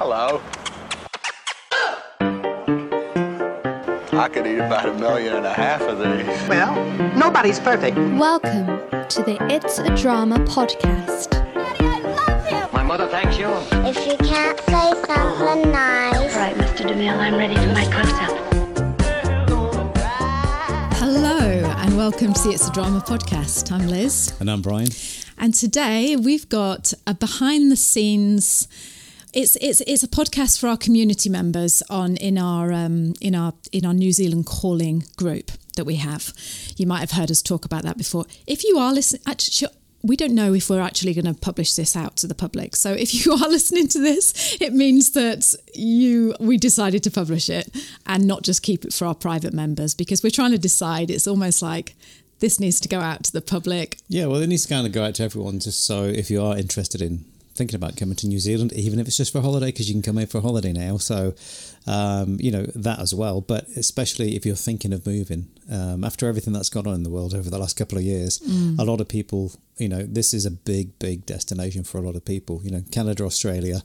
Hello. I could eat about a million and a half of these. Well, nobody's perfect. Welcome to the It's a Drama podcast. Daddy, I love him. My mother thanks you. If you can't say something nice, All right, Mr. DeMille, I'm ready for my close-up. Hello, and welcome to the It's a Drama podcast. I'm Liz, And I'm Brian. and today we've got a behind the scenes. It's it's it's a podcast for our community members on in our um, in our in our New Zealand calling group that we have. You might have heard us talk about that before. If you are listening, actually. We don't know if we're actually going to publish this out to the public. So if you are listening to this, it means that you we decided to publish it and not just keep it for our private members because we're trying to decide. It's almost like this needs to go out to the public. Yeah, well, it needs to kind of go out to everyone just so if you are interested in thinking about coming to New Zealand, even if it's just for holiday, because you can come here for a holiday now. So, um, you know, that as well. But especially if you're thinking of moving, um, after everything that's gone on in the world over the last couple of years, a lot of people, you know, this is a big, big destination for a lot of people. You know, Canada, Australia,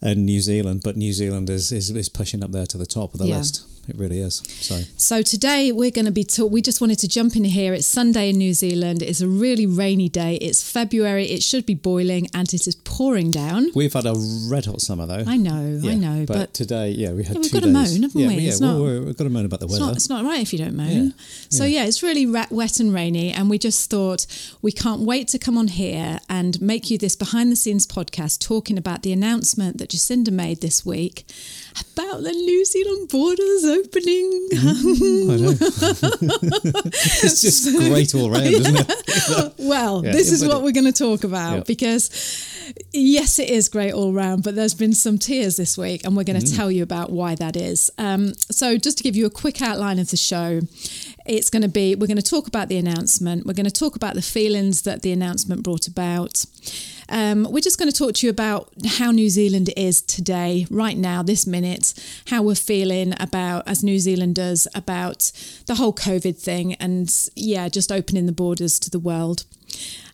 and New Zealand. But New Zealand is, is, is pushing up there to the top of the Yeah. list. It really is. So, So today we're going to be talk. We just wanted to jump in here. It's Sunday in New Zealand. It's a really rainy day. It's February. It should be boiling, and it is pouring down. we've had a red hot summer though. I know, I know, but, but, today, yeah, we had Yeah, we've two got to days. moan, haven't yeah, we? Yeah, It's well, not- we've got to moan about the it's weather. not. It's not right if you don't moan. So yeah. yeah, it's really ra- wet and rainy, and we just thought we can't wait to come on here and make you this behind the scenes podcast talking about the announcement that Jacinda made this week about the New Zealand borders opening. Mm-hmm. It's just great all round, isn't it? Well, Yeah, this is what we're going to talk about Yeah. because, yes, it is great all round, but there's been some tears this week, and we're going to Mm. tell you about why that is. Um, so, just to give you a quick outline of the show, it's going to be we're going to talk about the announcement, we're going to talk about the feelings that the announcement brought about. Um, we're just going to talk to you about how New Zealand is today, right now, this minute, how we're feeling about, as New Zealanders, about the whole COVID thing and, yeah, just opening the borders to the world.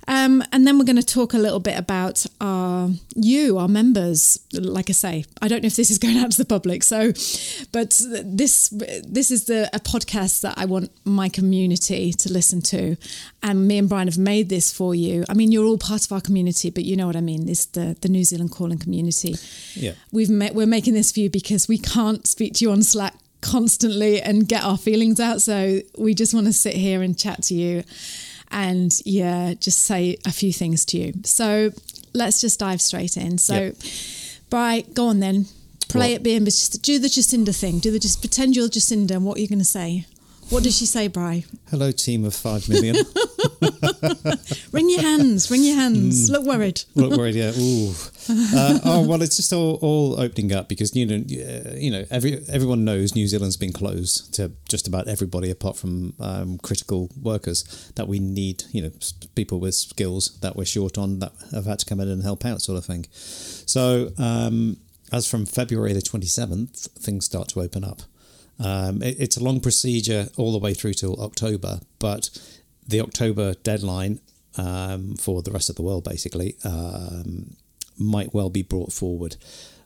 Um, and then we're going to talk a little bit about our you, our members. Like I say, I don't know if this is going out to the public, so, but this this is the a podcast that I want my community to listen to, and me and Brian have made this for you. I mean, you're all part of our community, but you know what I mean. This the the New Zealand calling community. Yeah. We've met, we're making this for you because we can't speak to you on Slack constantly and get our feelings out. So we just want to sit here and chat to you and yeah, just say a few things to you. So let's just dive straight in. So, Yep. Bri, go on then. Play Well- it being, but do the Jacinda thing. Do the just pretend you're Jacinda. And what are you going to say? What does she say, Bri? Hello, team of five million. Wring your hands. Wring your Mm. hands. Look worried. Look worried, yeah. Ooh. Uh, oh well, it's just all, all opening up because you know, you know, every everyone knows New Zealand's been closed to just about everybody apart from um, critical workers that we need. You know, people with skills that we're short on that have had to come in and help out, sort of thing. So, um, as from February the twenty seventh, things start to open up. Um, it, it's a long procedure all the way through till October, but the October deadline um, for the rest of the world basically um, might well be brought forward.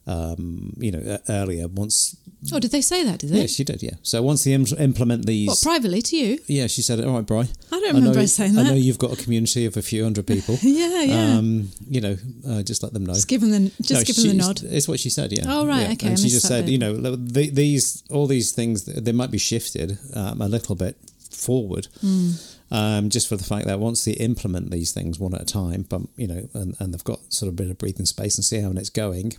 Um, you know, earlier once. Oh, did they say that? Did they? Yeah, she did. Yeah. So once they im- implement these, what, privately to you? yeah, she said, "All right, Bri. I don't know, remember saying that. I know you've got a community of a few hundred people. Yeah, yeah. Um, you know, uh, just let them know. just give them the, just No, give them the nod. It's what she said. Yeah. Oh, right, Yeah. okay, I And she just said, bit. you know, the, these all these things they might be shifted um, a little bit forward, Hmm. Um, just for the fact that once they implement these things one at a time, but you know, and, and they've got sort of a bit of breathing space and see how it's going.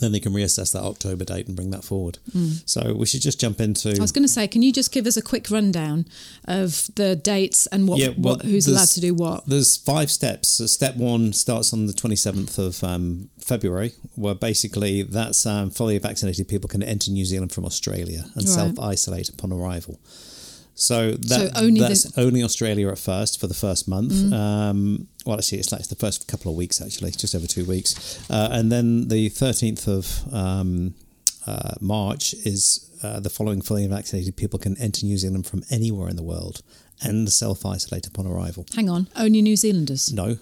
Then they can reassess that October date and bring that forward. So we should just jump into. I was going to say, can you just give us a quick rundown of the dates and what, Yeah, well, what who's allowed to do what? There's five steps. So step one starts on the 27th of um, February, where basically that's um, fully vaccinated people can enter New Zealand from Australia and Right. self isolate upon arrival. So that, only the- Mm-hmm. that's only Australia at first for the first month. Um, well, actually, it's like the first couple of weeks, actually, just over two weeks. Uh, and then the 13th of um, uh, March is uh, the following fully vaccinated people can enter New Zealand from anywhere in the world and self isolate upon arrival. Hang on, only New Zealanders. No.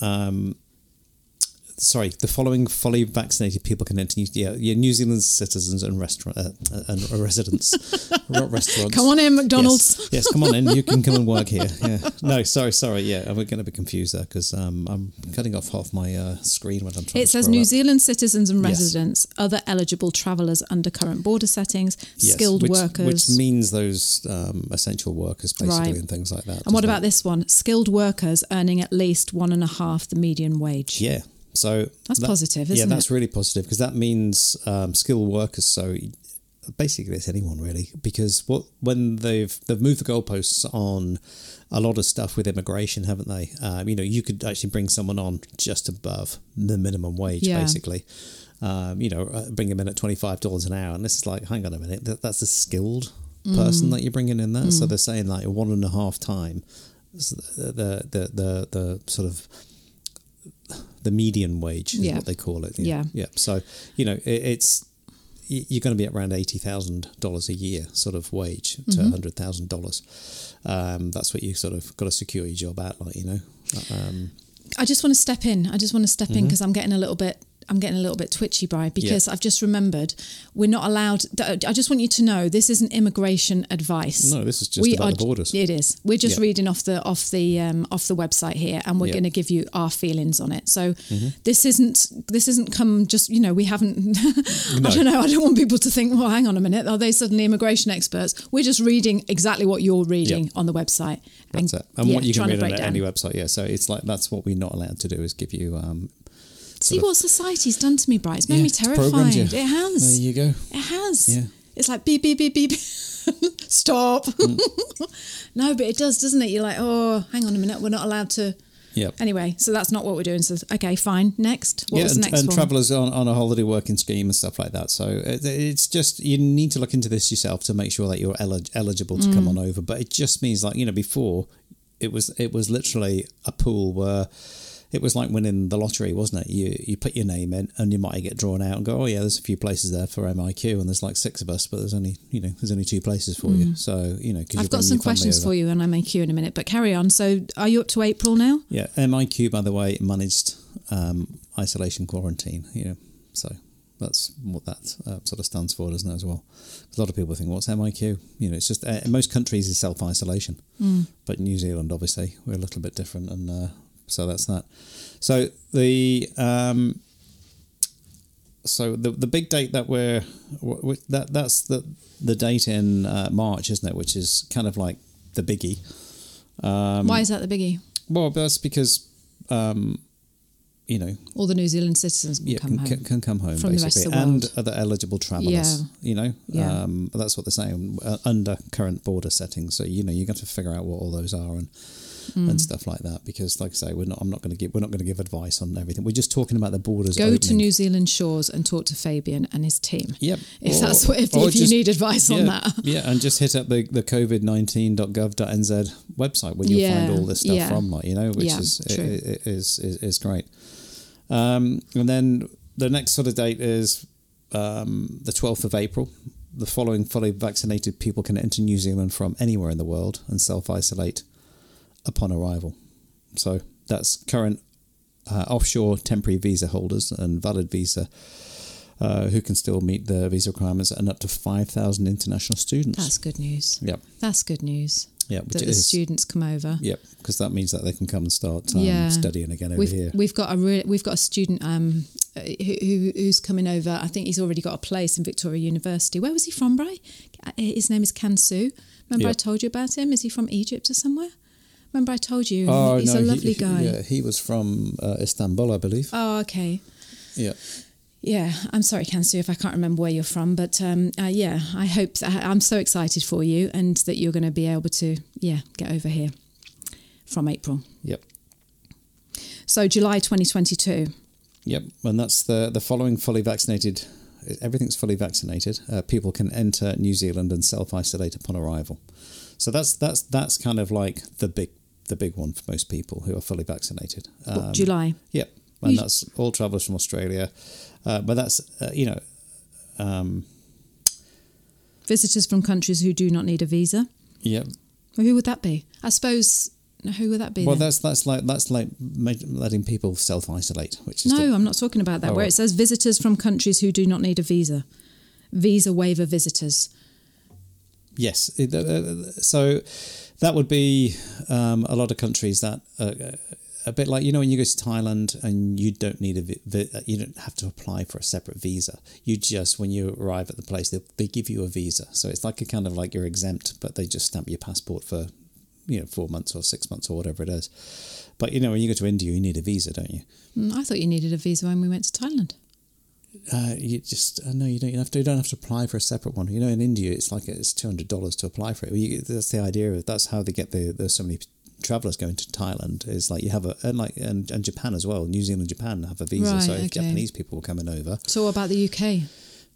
Um, sorry, the following fully vaccinated people can enter. New, yeah, yeah, New Zealand citizens and restaurant uh, and residents, not restaurants. Come on in, McDonald's. Yes, yes, come on in. You can come and work here. Yeah. No, sorry, sorry. Yeah, we're going to be confused there because um, I'm cutting off half my uh, screen when I'm trying. It says New up. Zealand citizens and Yes. residents, other eligible travellers under current border settings, Yes, skilled which, workers. which means those um, essential workers basically Right. and things like that. and what about it? this one? Skilled workers earning at least one and a half the median wage. Yeah. So That's positive, isn't yeah, that's really positive because that means um, skilled workers. So basically, it's anyone really. Because what when they've they've moved the goalposts on a lot of stuff with immigration, haven't they? Um, you know, you could actually bring someone on just above the minimum wage, Yeah. basically. Um, you know, uh, bring them in at twenty five dollars an hour, and this is like, hang on a minute, that, that's a skilled Mm. person that you're bringing in there. So they're saying like one and a half time the the the the, the sort of the median wage is Yeah. what they call it. Yeah. yeah. So you know, it, it's you're going to be at around eighty thousand dollars a year, sort of wage to Mm-hmm. hundred thousand dollars. Um, that's what you sort of got to secure your job at, like you know. Um, I just want to step in. I just want to step Mm-hmm. in because I'm getting a little bit. I'm getting a little bit twitchy, Bri, because I've just remembered we're not allowed. I just want you to know this isn't immigration advice. No, this is just about the borders. It is. We're just Yeah. reading off the off the um, off the website here, and we're Yeah. Mm-hmm. going to give you our feelings on it. So this isn't this isn't come just you know we haven't. I don't know. I don't want people to think. Well, hang on a minute. Are they suddenly immigration experts? We're just reading exactly what you're reading Yeah. on the website. that's it. And yeah, what you can read on any website. Yeah. So it's like that's what we're not allowed to do is give you. Um, See what society's done to me, Bright. It's made Yeah, me terrified. It has. there you go. It has. Yeah. It's like beep beep beep beep. Stop. Mm. no, but it does, doesn't it? You're like, oh, hang on a minute, we're not allowed to. Yep. Anyway, so that's not what we're doing. So okay, fine. Next, what yeah, was the and, next and one? travellers on, on a holiday working scheme and stuff like that. So it, it's just you need to look into this yourself to make sure that you're elig- eligible to Mm. come on over. But it just means like you know before it was it was literally a pool where it was like winning the lottery, wasn't it? You you put your name in and you might get drawn out and go, oh yeah, there's a few places there for MIQ and there's like six of us, but there's only you know there's only two places for you. So you know, Mm. I've got some questions for you, make you in a minute. But carry on. So, are you up to April now? Yeah, MIQ, by the way, managed um, isolation quarantine. You know, so that's what that uh, sort of stands for, doesn't it? As well? a lot of people think, "What's MIQ?" You know, it's just uh, in most countries is self isolation, but New Zealand, obviously, we're a little bit different, and uh, so that's that. So the um, so the the big date that we're that that's the the date in uh, March, isn't it? Which is kind of like the biggie. Um, Why is that the biggie? Well, that's because, um, you know, All the New Zealand citizens can yeah, come can, home. can, come home from the rest basically, of the and other eligible travellers. Yeah. You know, Yeah. um, that's what they're saying uh, under current border settings. So you know, you got to figure out what all those are and Hmm. and stuff like that. Because, like I say, we're not. I'm not going to give. We're not going to give advice on everything. We're just talking about the borders. Go to. New Zealand shores and talk to Fabian and his team. Yep. If Or- that's what, if, if you need advice on that. yeah, and just hit up the, the covid19.gov.nz website where you'll Yeah, find all this stuff yeah. from, like, you know, which Yeah, is, true. i- i- is is is great. Um, and then the next sort of date is um, the 12th of April. The following fully vaccinated people can enter New Zealand from anywhere in the world and self isolate upon arrival. So that's current uh, offshore temporary visa holders and valid visa uh, who can still meet the visa requirements and up to 5,000 international students. That's good news. Yep. That's good news. Yeah, that the is. students come over. Yep, because that means that they can come and start um, Yeah. studying again over We've, here. we've got a re- we've got a student um, uh, who, who who's coming over. I think he's already got a place in Victoria University. Where was he from, Bri? Uh, His name is Kansu. Remember I told you about him? Is he from Egypt or somewhere? Remember I told you? Oh, he's no, a lovely he, guy. Yeah, he was from uh, Istanbul, I believe. Oh, okay. Yeah. Yeah, I'm sorry, Kansu, if I can't remember where you're from, but um, uh, yeah, I hope that I'm so excited for you and that you're going to be able to, yeah, get over here from April. Yep. So July 2022. Yep, and that's the the following fully vaccinated. Everything's fully vaccinated. Uh, people can enter New Zealand and self isolate upon arrival. So that's that's that's kind of like the big the big one for most people who are fully vaccinated. Um, July. Yep, and You- that's all travellers from Australia. Uh, but that's uh, you know, um, Visitors from countries who do not need a visa. yep, Well, who would that be? I suppose Who would that be? Well, then? that's that's like that's like letting people self isolate, which is no, the- I'm not talking about that. Oh, where right. it says visitors from countries who do not need a visa, visa waiver visitors. Yes. Uh, uh, so that would be um, a lot of countries that uh, a bit like you know when you go to Thailand and you don't need a vi- you don't have to apply for a separate visa. You just when you arrive at the place they, they give you a visa. So it's like a kind of like you're exempt, but they just stamp your passport for you know four months or six months or whatever it is. But you know when you go to India, you need a visa, don't you? Mm, I thought you needed a visa when we went to Thailand. Uh, you just uh, no, you don't you have to. You don't have to apply for a separate one. You know, in India, it's like it's two hundred dollars to apply for it. You, that's the idea of that's how they get the there's so many travelers going to Thailand. Is like you have a and like and, and Japan as well. New Zealand, Japan have a visa, Right, so okay. Japanese people were coming over, So what about the UK?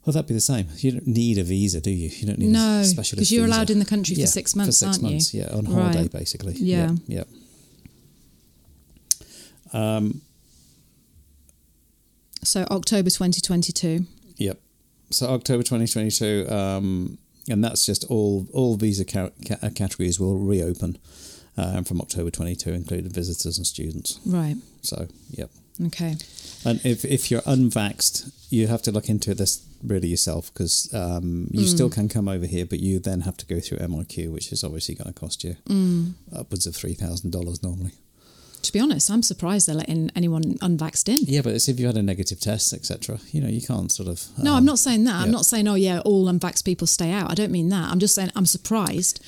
well, that'd be the same. You don't need a visa, do you? You don't need No, a specialist because you're visa. allowed in the country for Yeah, six months, for six aren't you? months, Yeah, on holiday Right. basically. Yeah. yeah. Um, So October 2022. Yep. So October 2022, um, and that's just all all visa ca- ca- categories will reopen um, from October 22, including visitors and students. Right. So, yep. Okay. And if, if you're unvaxxed, you have to look into this really yourself because um, you still can come over here, but you then have to go through MIQ, which is obviously going to cost you upwards of $3,000 normally. To be honest, I'm surprised they're letting anyone unvaxxed in. Yeah, but it's if you had a negative test, etc. You know, you can't sort of. No, um, I'm not saying that. I'm not saying, oh, yeah, all unvaxxed people stay out. I don't mean that. I'm just saying I'm surprised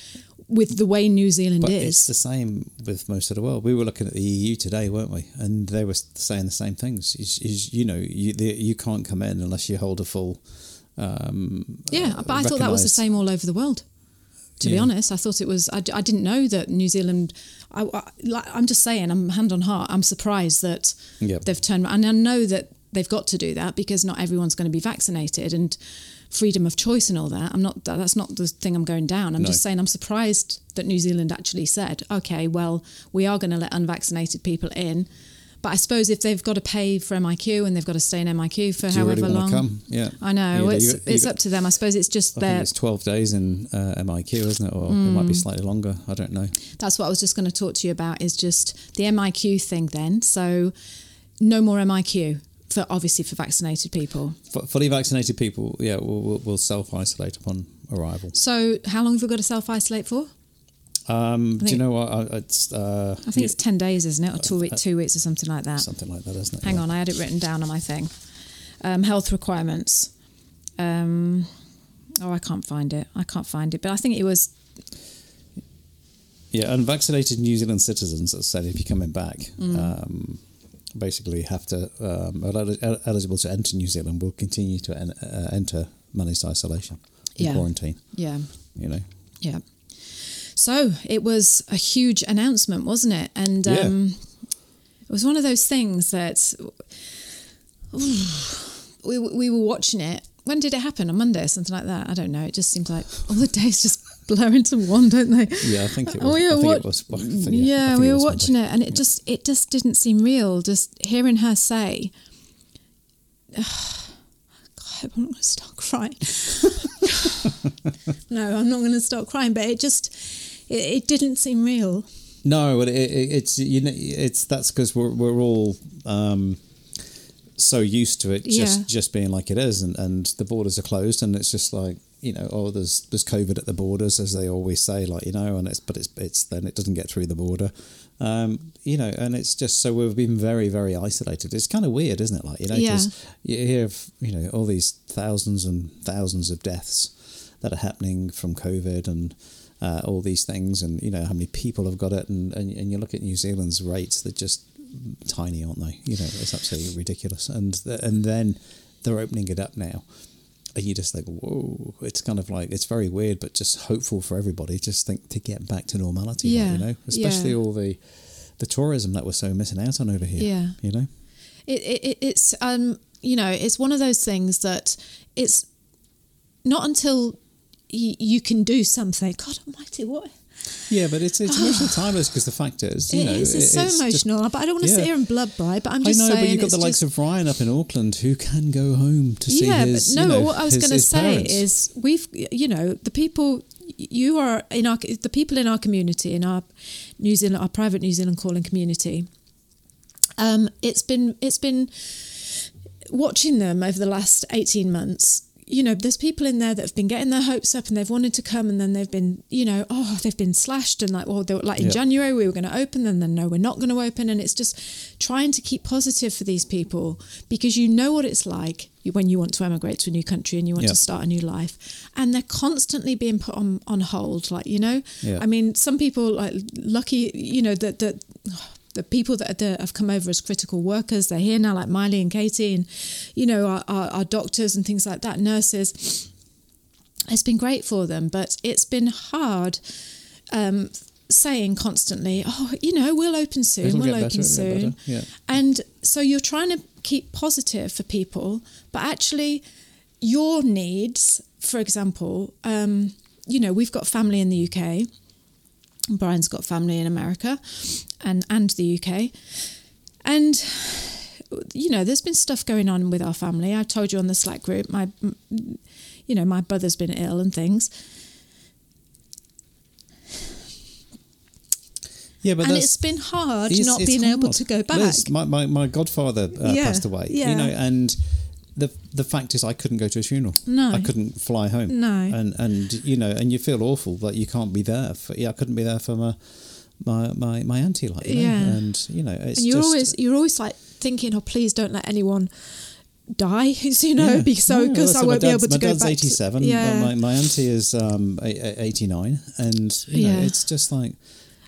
with the way New Zealand But is. it's the same with most of the world. We were looking at the EU today, weren't we? And they were saying the same things. Is, is you know, you the, you can't come in unless you hold a full. Um, yeah, uh, but I thought that was the same all over the world. To be honest, I thought it was. I, I didn't know that New Zealand. I, I, I'm just saying. I'm hand on heart. I'm surprised that Yeah. they've turned. And I know that they've got to do that because not everyone's going to be vaccinated and freedom of choice and all that. I'm not. That's not the thing I'm going down. I'm No. just saying. I'm surprised that New Zealand actually said, okay, well, we are going to let unvaccinated people in. But I suppose if they've got to pay for MIQ and they've got to stay in MIQ for Do however really long, come? Yeah, I know You it's you you it's got- up to them. I suppose it's just I their it's twelve days in uh, MIQ, isn't it? Or it might be slightly longer. I don't know. That's what I was just going to talk to you about is just the MIQ thing then. So no more MIQ for obviously for vaccinated people. F- fully vaccinated people, yeah, will, will, will self isolate upon arrival. So how long have we got to self isolate for? Um, do you know what? I, it's uh, I think it's 10 days, isn't it? Or two, week, two weeks or something like that. something like that, isn't it? Hang Yeah. on, I had it written down on my thing. Um, health requirements. Um, oh, I can't find it. I can't find it. But I think it was, Yeah, unvaccinated New Zealand citizens, that said, if you're coming back, Mm. um, basically have to um, are eligible to enter New Zealand will continue to en- uh, enter managed isolation, in Yeah. quarantine. yeah, You know, yeah. So it was a huge announcement, wasn't it? And Yeah. um, it was one of those things that we, we were watching it. When did it happen? On Monday or something like that? I don't know. It just seems like all the days just blur into one, don't they? yeah, I think it Oh, was. yeah, I think what- it was. Think- yeah, think we were watching Monday. it, and it just it just didn't seem real. Just hearing her say, God, I'm not going to start crying. no, I'm not going to start crying. But it just it, it didn't seem real. No, but it, it, it's you know it's that's because we're we're all um, so used to it just Yeah. just being like it is, and, and the borders are closed, and it's just like you know oh there's there's COVID at the borders as they always say, like you know, and it's but it's it's then it doesn't get through the border, um, you know, and it's just so we've been very very isolated. It's kind of weird, isn't it? Like you know, Yeah. because you hear of you know all these thousands and thousands of deaths that are happening from COVID and uh, all these things, and you know how many people have got it, and, and and you look at New Zealand's rates, they're just tiny, aren't they? You know, it's absolutely ridiculous, and th- and then they're opening it up now, and you just like, whoa! It's kind of like it's very weird, but just hopeful for everybody. Just think to get back to normality, like, Yeah, you know, especially yeah. all the the tourism that we're so missing out on over here. Yeah. you know. It it- it's um you know it's one of those things that it's not until you, you can do something. God Almighty, what Yeah, but it's it's emotional timeless because the fact is, you It know, is, It's it- so it's just- emotional, but I don't want to yeah. sit here and blub by. But I'm I know, saying. but you've got the likes just- of Ryan up in Auckland who can go home to see yeah, his. but no. you know, what I was going to say parents. is we've, you know, the people you are in our the people in our community in our New Zealand our private New Zealand calling community. Um, it's been it's been watching them over the last eighteen months you know, there's people in there that have been getting their hopes up and they've wanted to come and then they've been, you know, oh, they've been slashed and like, well, they were like in Yeah. January we were going to open and then no, we're not going to open. And it's just trying to keep positive for these people because you know what it's like when you want to emigrate to a new country and you want Yeah. to start a new life. And they're constantly being put on, on hold, like, you know, Yeah. I mean, some people like lucky, you know, that, that, the people that, that have come over as critical workers, they're here now, like Miley and Katie, and you know, our, our, our doctors and things like that, nurses. It's been great for them, but it's been hard um, saying constantly, "Oh, you know, we'll open soon, It'll we'll open better, soon," yeah. and so you're trying to keep positive for people, but actually, your needs, for example, um, you know, we've got family in the UK. Brian's got family in America and, and the UK. And, you know, there's been stuff going on with our family. I told you on the Slack group, my, you know, my brother's been ill and things. Yeah, but and it's been hard it's- not it's being able to go back. Liz, my, my, my godfather uh, Yeah, passed away, yeah. you know, and the the fact is I couldn't go to his funeral. No. I couldn't fly home. No. And and you know, and you feel awful that you can't be there. For, yeah, I couldn't be there for my my my, my auntie, like you know, Yeah. and you know, it's and you're just, always you're always like thinking, oh, please don't let anyone die, you know, Yeah. because so because I won't be able to my go dad's back. 87. To, but yeah, My, my auntie is um, a- a- 89. And, you know, Yeah. it's just like,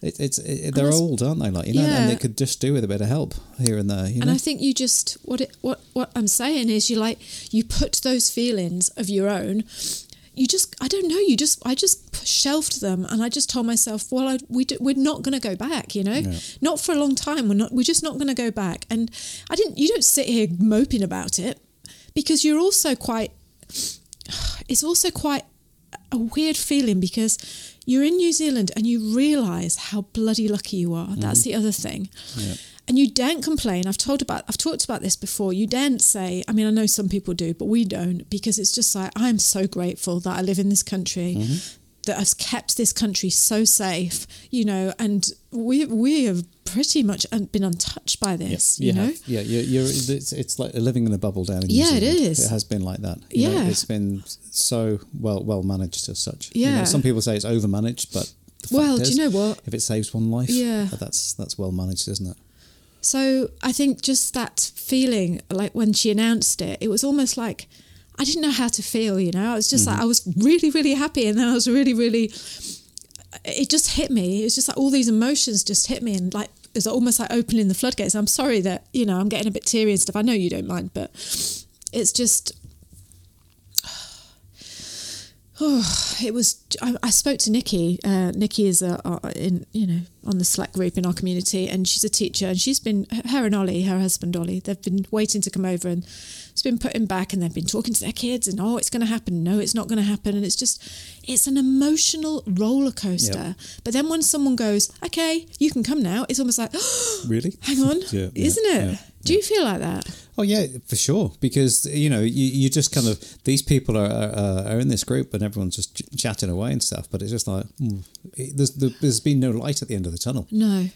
it, it's it, they're old, aren't they? Like, you know, Yeah. and they could just do with a bit of help here and there, you and? I think you just what it what what I'm saying is you like you put those feelings of your own. You just I don't know. You just I just shelved them, and I just told myself, well, I, we do, we're not going to go back. You know, Yeah. not for a long time. We're not. We're just not going to go back. And I didn't. You don't sit here moping about it because you're also quite. It's also quite a weird feeling because you're in New Zealand and you realise how bloody lucky you are. That's mm-hmm. the other thing. Yeah. And you daren't complain. I've told about I've talked about this before. You daren't say, I mean, I know some people do, but we don't because it's just like I'm so grateful that I live in this country. Mm-hmm. That has kept this country so safe, you know, and we we have pretty much been untouched by this, you you know. Yeah, you're, you're, it's, it's like living in a bubble down in New Yeah, it Zealand. is. It has been like that. You know, Yeah. it's been so well well managed as such. You know, Yeah. some people say it's over managed, but the fact Well, do is, you know what? If it saves one life, Yeah. Uh, that's that's well managed, isn't it? So I think just that feeling, like when she announced it, it was almost like I didn't know how to feel. You know, I was just mm-hmm. like I was really, really happy, and then I was really, really. It just hit me. It was just like all these emotions just hit me, and like it was almost like opening the floodgates. I'm sorry that you know I'm getting a bit teary and stuff. I know you don't mind, but it's just. Oh, it was. I, I spoke to Nikki. Uh, Nikki is a, a, in you know on the Slack group in our community, and she's a teacher. And she's been her and Ollie, her husband Ollie, they've been waiting to come over, and it's been putting back, and they've been talking to their kids, and oh, it's going to happen. No, it's not going to happen, and it's just, it's an emotional roller coaster. But then when someone goes, okay, you can come now, it's almost like, oh, Really? hang on, Yeah, yeah, isn't it? yeah, Do you feel like that? Oh yeah, for sure. Because you know, you, you just kind of these people are, are are in this group and everyone's just ch- chatting away and stuff. But it's just like hmm, it, there's there's been no light at the end of the tunnel. No.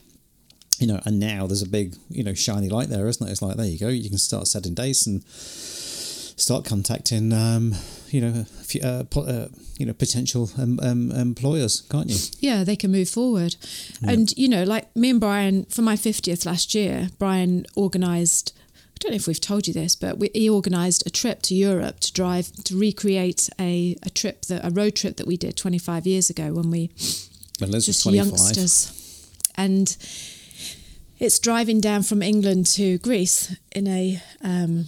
You know, and now there's a big you know shiny light there, isn't it? It's like there you go. You can start setting dates and start contacting um, you know uh, uh, you know potential um, um, employers, can't you? yeah, they can move forward. And, you know, like me and Brian, for my 50th last year, Brian organised, I don't know if we've told you this, but we, he organised a trip to Europe to drive, to recreate a, a trip, that, a road trip that we did 25 years ago when we Liz just 25. youngsters. And it's driving down from England to Greece in a um,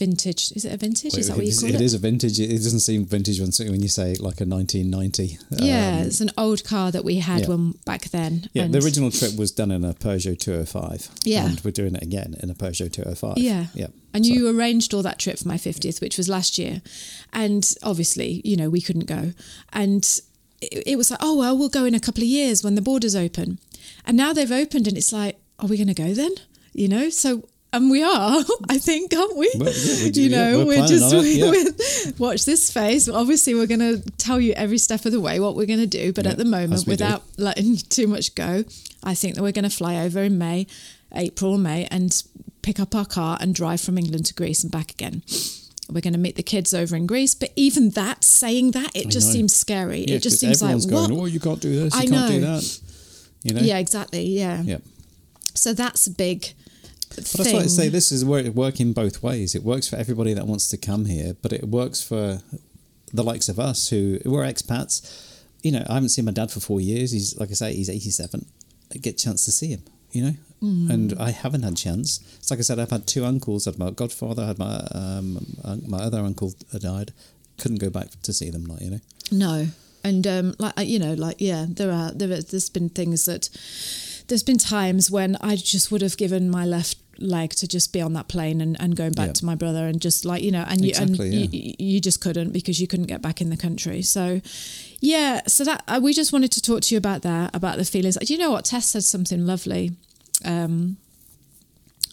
vintage, is it a vintage? is that what you call it it? is a vintage. It doesn't seem vintage when when you say like a 1990. Yeah, um, it's an old car that we had yeah. when back then. Yeah, the original trip was done in a Peugeot 205. Yeah. And we're doing it again in a Peugeot 205. Yeah. Yeah. And So- you arranged all that trip for my 50th, which was last year. And obviously, you know, we couldn't go. And it, it was like, oh, well, we'll go in a couple of years when the borders open. And now they've opened and it's like, are we going to go then? You know? So and we are, I think, aren't we? Well, yeah, we do, you yeah, know, we're we're, just it, yeah. we're- watch this space. Obviously, we're going to tell you every step of the way what we're going to do. But Yeah, at the moment, we do. without letting too much go, I think that we're going to fly over in May, April, May, and pick up our car and drive from England to Greece and back again. We're going to meet the kids over in Greece, but even that, saying that, it I just know. seems scary. Yeah, it just seems like everyone's what? oh, you can't do this, you I can't do know. that. You know? Yeah, exactly. Yeah. Yeah. So that's a big But that's why I say this is where it working both ways. It works for everybody that wants to come here, but it works for the likes of us who we're expats. You know, I haven't seen my dad for four years. He's like I say, he's eighty seven. I get a chance to see him. You know, Mm. and I haven't had chance. It's like I said, I've had two uncles. I had my godfather. I had my um, my other uncle died. Couldn't go back to see them. Like you know. No, and um, like uh, you know, like yeah, there are there. Are, there's been things that there's been times when I just would have given my left leg to just be on that plane and, and going back Yeah. to my brother and just like you know and you Exactly, and you, you just couldn't because you couldn't get back in the country. So yeah so that uh, we just wanted to talk to you about that about the feelings. Do you know what? Tess said something lovely. Um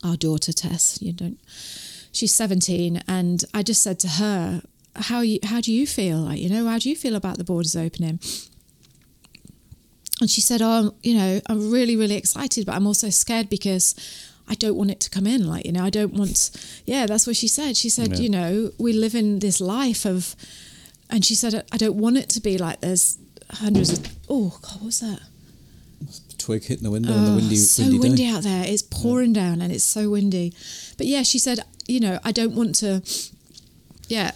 our daughter Tess you don't she's 17 and I just said to her how you how do you feel? Like you know how do you feel about the borders opening and she said oh you know I'm really really excited but I'm also scared because I don't want it to come in like you know I don't want yeah that's what she said she said Yeah. you know we live in this life of and she said I don't want it to be like there's hundreds of oh god what was that Twig hitting the window on the Oh, windy, so windy, windy, out there. It's pouring down and it's so windy. But yeah, she said, you know, I don't want to. Yeah,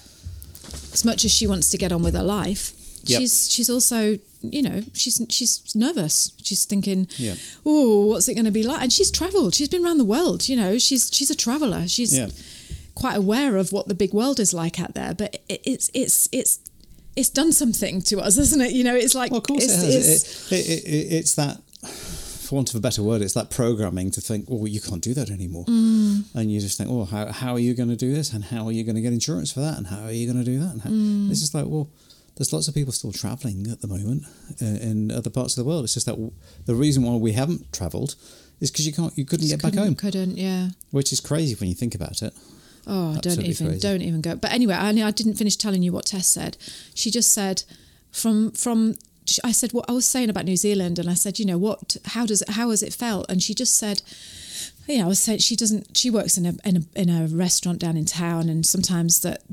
as much as she wants to get on with her life, Yep. she's she's also, you know, she's she's nervous. She's thinking, Yeah. oh, what's it going to be like? And she's travelled. She's been around the world. You know, she's she's a traveller. She's Yeah. quite aware of what the big world is like out there. But it, it's it's it's it's done something to us, isn't it? You know, it's like Well, of course it's, it has. it's- It, it, it, it's that, for want of a better word, it's that programming to think, well, you can't do that anymore. Mm. And you just think, oh, how, how are you going to do this? And how are you going to get insurance for that? And how are you going to do that? And how, Mm. It's just like, well, there's lots of people still traveling at the moment uh, in other parts of the world. It's just that w- the reason why we haven't travelled is because you can't, you couldn't get back couldn't- home, Couldn't, yeah. which is crazy when you think about it. Oh, don't even, crazy. don't even go. But anyway, I, I didn't finish telling you what Tess said. She just said, from from. I said what I was saying about New Zealand, and I said, you know what? How does it? How has it felt? And she just said, yeah, I was saying she doesn't. She works in a in a in a restaurant down in town, and sometimes that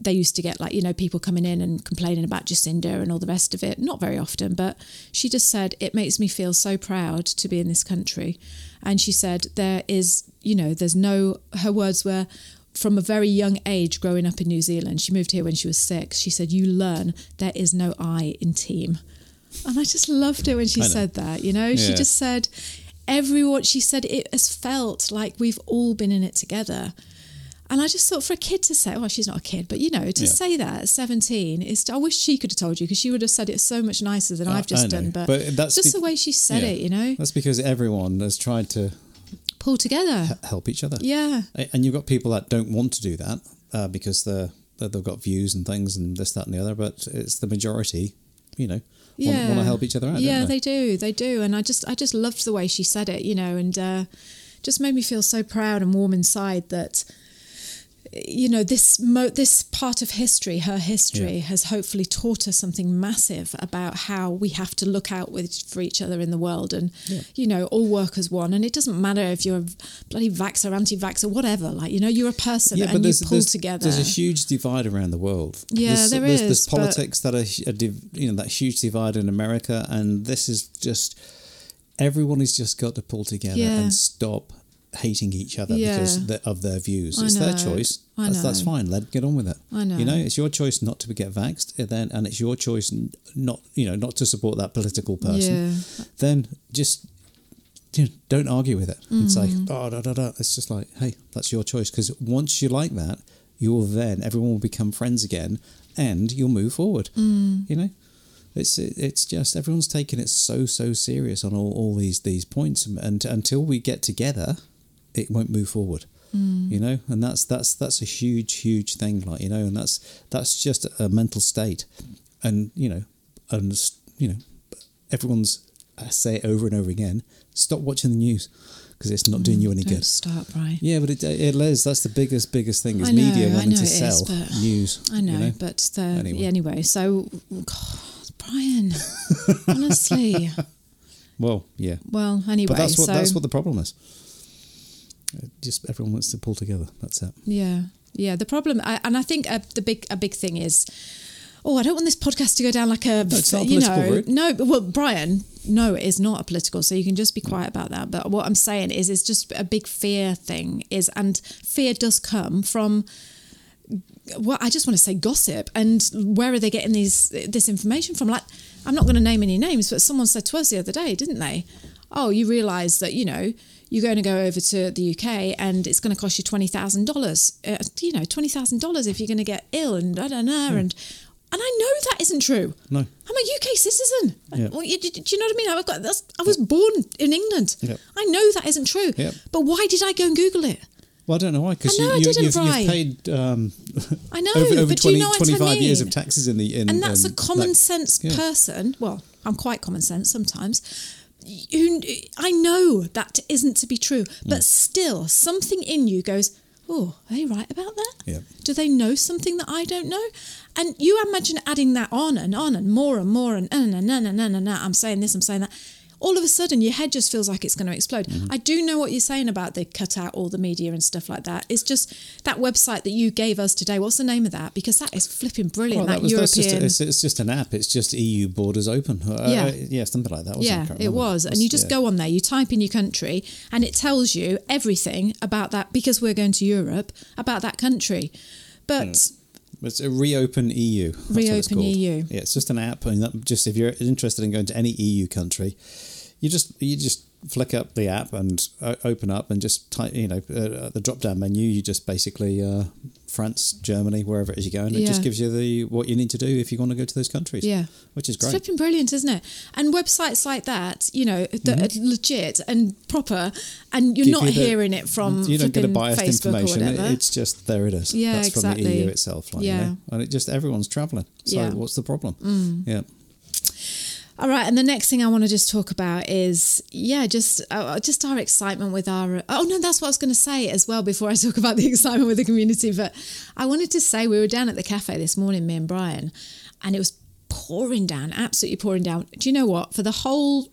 they used to get like you know people coming in and complaining about Jacinda and all the rest of it. Not very often, but she just said it makes me feel so proud to be in this country, and she said there is you know there's no. Her words were. From a very young age, growing up in New Zealand, she moved here when she was six. She said, "You learn there is no I in team," and I just loved it when she said that. You know, she just said, "Everyone." She said it has felt like we've all been in it together. And I just thought for a kid to say, well, she's not a kid, but you know, to Yeah. say that at 17 is, I wish she could have told you because she would have said it so much nicer than I- I've just done. But, But that's just be- the way she said Yeah. it, you know, That's because everyone has tried to pull together. h- help each other. Yeah. And you've got people that don't want to do that uh, because they're, they've got views and things and this, that, and the other. But it's the majority, you know, Yeah. want to help each other out. Yeah, they? they do. They do. And I just, I just loved the way she said it, you know, and uh, just made me feel so proud and warm inside that, you know, this mo- this part of history, her history, Yeah. has hopefully taught us something massive about how we have to look out with for each other in the world, and Yeah. you know, all work as one. And it doesn't matter if you're a bloody vaxxer, anti-vaxxer, whatever. Like, you know, you're a person and you pull there's, together. There's a huge divide around the world. Yeah, there's, there there's, is, There's politics that are, hu- a div, you know, that huge divide in America, and this is just everyone has just got to pull together Yeah. and stop hating each other Yeah. because the- of their views. I it's their choice. That's, that's fine. Let get on with it. I know. You know, it's your choice not to get vaxxed, and then and it's your choice not you know not to support that political person. Yeah. Then just you know, don't argue with it and say, Mm. oh, da, da, da. It's just like, hey, that's your choice. Because once you like that, you'll then, everyone will become friends again and you'll move forward. Mm. You know? It's it's just everyone's taking it so so serious on all, all these these points and until we get together, it won't move forward. Mm. You know, and that's that's that's a huge huge thing. Like you know, and that's that's just a mental state, and you know, and you know, everyone's I say it over and over again. Stop watching the news because it's not doing you any good. start, Brian. Yeah, but it, it is. That's the biggest, biggest thing is know, media wanting to sell but- news. I know, you know? but the, Anyway. anyway. so God, Brian, honestly, Well, yeah. well, anyway, But that's what so that's what the problem is. Just everyone wants to pull together. That's it. yeah, yeah. The problem, I, and I think uh, the big a big thing is. Oh, I don't want this podcast to go down like a, a you political know, route. no. but- Well, Brian, no, it is not a political. So you can just be quiet about that. But what I'm saying is, it's just a big fear thing. Is and fear does come from well, I just want to say gossip. And where are they getting these this information from? Like, I'm not going to name any names, but someone said to us the other day, didn't they? Oh, you realise that you know you're going to go over to the UK and it's going to cost you twenty thousand dollars. Uh, You know, twenty thousand dollars if you're going to get ill and I don't know and. And I know that isn't true. No. I'm a UK citizen. Yeah. Well, you, do, do you know what I mean? I've got, that's, I was born in England. Yep. I know that isn't true. Yep. But why did I go and Google it? Well, I don't know why because you, you, you've, you've paid um, I know, over, over but do 20, you know what I 25 years of taxes in the in, and that's um, a common like- sense yeah. person. Well, I'm quite common sense sometimes. You, I know that isn't to be true, but Mm. still, something in you goes, "Oh, are they right about that? Yeah. Do they know something that I don't know?" And you imagine adding that on and on and more and more and and and and and, and, and I'm saying this, I'm saying that. All of a sudden, your head just feels like it's going to explode. Mm-hmm. I do know what you're saying about they cut out all the media and stuff like that. It's just that website that you gave us today. What's the name of that? Because that is flipping brilliant. Well, that, that was, European. just, a, it's, it's just an app. It's just EU borders open. Uh, Yeah. uh, yeah, something like that. Yeah, I it was. And you just yeah. go on there, you type in your country, and it tells you everything about that because we're going to Europe about that country. But It's a reopen EU. That's what it's Reopen. EU. Yeah, it's just an app, and that just if you're interested in going to any EU country, you just you just flick up the app and open up and just type. You know, uh, the drop down menu, you just basically uh, France, Germany, wherever it is you go, and it just gives you the what you need to do if you want to go to those countries. Yeah. which is it's great. flipping brilliant, isn't it? And websites like that, you know, that are legit and proper, and you're Give not you the- hearing it from you don't get a biased Facebook information. It- It's just there. It is. Yeah, That's from the exactly. EU itself. Like, Yeah. you know? and it just everyone's traveling. So Yeah. Mm. what's the problem? Yeah. All right, and the next thing I want to just talk about is yeah, just uh, just our excitement with our. Oh no, that's what I was going to say as well before I talk about the excitement with the community. But I wanted to say we were down at the cafe this morning, me and Brian, and it was pouring down, absolutely pouring down. Do you know what? For the whole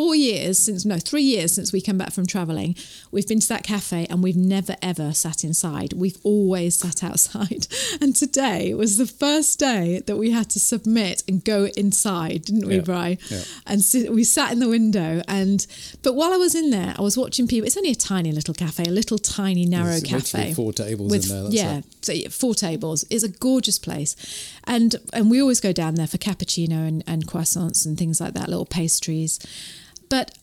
four years since no three years since we came back from traveling we've been to that cafe and we've never ever sat inside. We've always sat outside. And today was the first day that we had to submit and go inside didn't we Yeah, Bri? yeah. and sit, we sat in the window and but while I was in there I was watching people it's only a tiny little cafe a little tiny narrow There's cafe four tables with in there, that's yeah so four tables. It's a gorgeous place. And and we always go down there for cappuccino and, and croissants and things like that little pastries but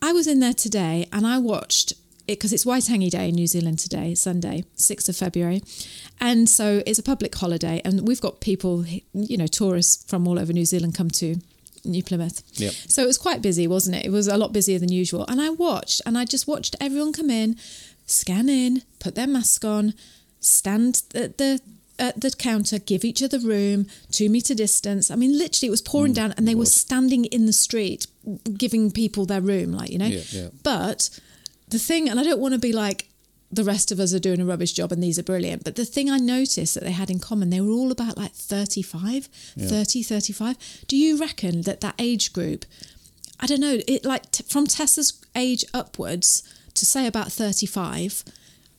I was in there today and I watched it because it's Waitangi Day in New Zealand today, Sunday, 6th of February. And so it's a public holiday and we've got people, you know, tourists from all over New Zealand come to New Plymouth. Yep. So it was quite busy, wasn't it? It was a lot busier than usual. And I watched and I just watched everyone come in, scan in, put their mask on, stand at the at the counter, give each other room, two meter distance. I mean, literally, it was pouring mm, down, and they were standing in the street, giving people their room, like you know. Yeah, yeah. But the thing, and I don't want to be like the rest of us are doing a rubbish job and these are brilliant, but the thing I noticed that they had in common, they were all about like 35, 30, 35. Do you reckon that that age group, I don't know, it like t- from Tessa's age upwards to say about 35,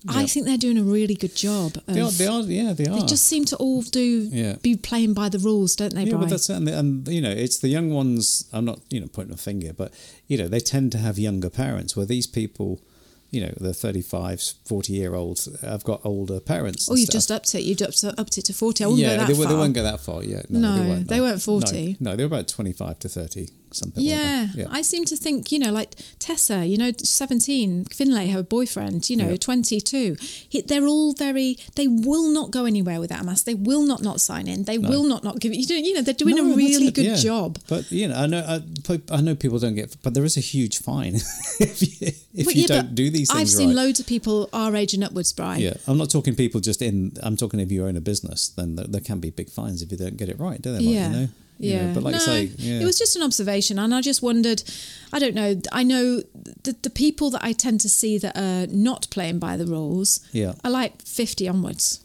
I think they're doing a really good job. Of, They are, they are, yeah, they are. they just seem to all do Yeah. be playing by the rules, don't they, yeah, Brian? but that's it. And, and you know, it's the young ones. I'm not, you know, pointing a finger, but you know, they tend to have younger parents. Where these people, you know, the 35, 40 year olds have got older parents. oh, you stuff. just upped it. You upped, upped it to 40. I wouldn't yeah, go that they, far. they won't go that far Yeah, No, No, they, won't, they weren't 40. No, no, they were about 25 to 30, something Yeah, like that. I seem to think, you know, like Tessa, you know, 17, Finlay, her boyfriend, you know, Yeah. 22. He, they're all very, they will not go anywhere without a mask. They will not not sign in. They will not not give it, you know, you know they're doing No, a really good yeah. job. But you know, I know, I, I know people don't get, but there is a huge fine if you, if But you yeah, don't do these things I've seen right. loads of people our age and upwards, Brian. Yeah, I'm not talking people just in. I'm talking if you own a business, then there, there can be big fines if you don't get it right, do they? Like, Yeah. You know? You know, Yeah, but like no, say, yeah. it was just an observation, and I just wondered. I don't know. I know the the people that I tend to see that are not playing by the rules Yeah. are like fifty onwards,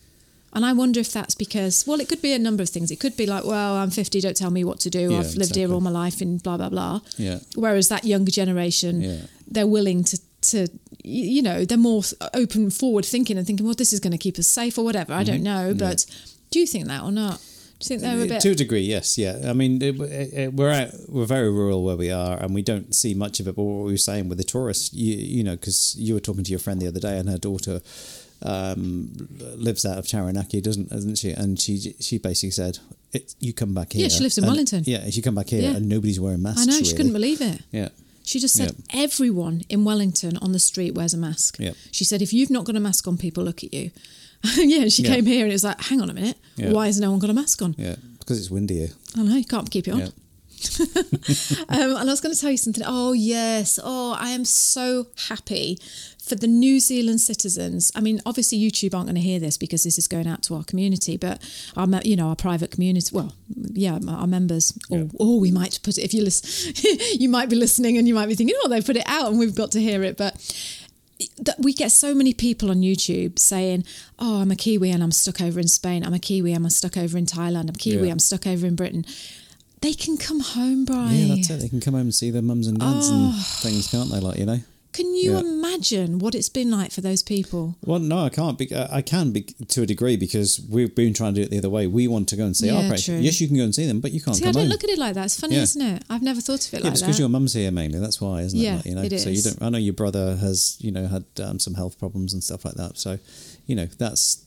and I wonder if that's because well, it could be a number of things. It could be like, well, I'm fifty, don't tell me what to do. Yeah, I've lived here all my life, and blah blah blah. Yeah. Whereas that younger generation, Yeah. they're willing to to you know they're more open forward thinking and thinking, well, this is going to keep us safe or whatever. I don't mm-hmm. know, but do you think that or not? Do you think they're a bit? to a degree, yes, yeah. I mean, it, it, it- we're out, we're very rural where we are, and we don't see much of it. But what we were saying with the tourists, you, you know, because you were talking to your friend the other day, and her daughter um, lives out of Taranaki, doesn't doesn't she? And she she basically said, it, "You come back here." Yeah, she lives in and- Wellington. Yeah, she come back here, Yeah. and nobody's wearing masks. I know she really. couldn't believe it. Yeah, She just said everyone in Wellington on the street wears a mask. Yeah. She said if you've not got a mask on, people look at you. yeah, and she Yeah. came here and it was like, hang on a minute, Yeah. why has no one got a mask on? yeah, because it's windy here. I know you can't keep it on. Yeah. um, and I was going to tell you something. Oh yes. Oh, I am so happy for the New Zealand citizens. I mean, obviously YouTube aren't going to hear this because this is going out to our community, but our, you know, our private community. Well, yeah, our members. Or, or we might put it if you listen. you might be listening and you might be thinking, oh, they put it out and we've got to hear it, but. We get so many people on YouTube saying, "Oh, I'm a Kiwi and I'm stuck over in Spain. I'm a Kiwi. And I'm stuck over in Thailand. I'm Kiwi. Yeah. I'm stuck over in Britain." They can come home, Brian. Yeah, that's it. They can come home and see their mums and dads and oh. things, can't they? Like you know. Can you Yeah. imagine what it's been like for those people? Well, no, I can't. Be, uh, I can be to a degree because we've been trying to do it the other way. We want to go and see our Yeah, parents. true. Yes, you can go and see them, but you can't See, I don't home. look at it like that. It's funny, Yeah. isn't it? I've never thought of it yeah, like it's that. because your mum's here mainly. That's why, isn't Yeah, it? Like, you know, it so you don't. I know your brother has, you know, had um, some health problems and stuff like that. So, you know, that's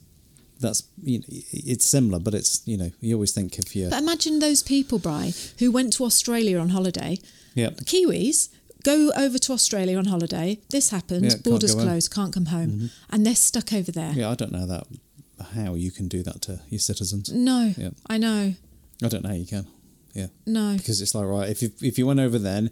that's you know, it's similar, but it's you know, you always think if you But imagine those people, Bri, who went to Australia on holiday. yeah Kiwis go over to Australia on holiday. This happened. Yeah, borders closed. Can't come home, mm-hmm. and they're stuck over there. yeah. I don't know that how you can do that to your citizens. No, Yeah. I know. I don't know how you can. Yeah, No. because it's like right if you, if you went over then,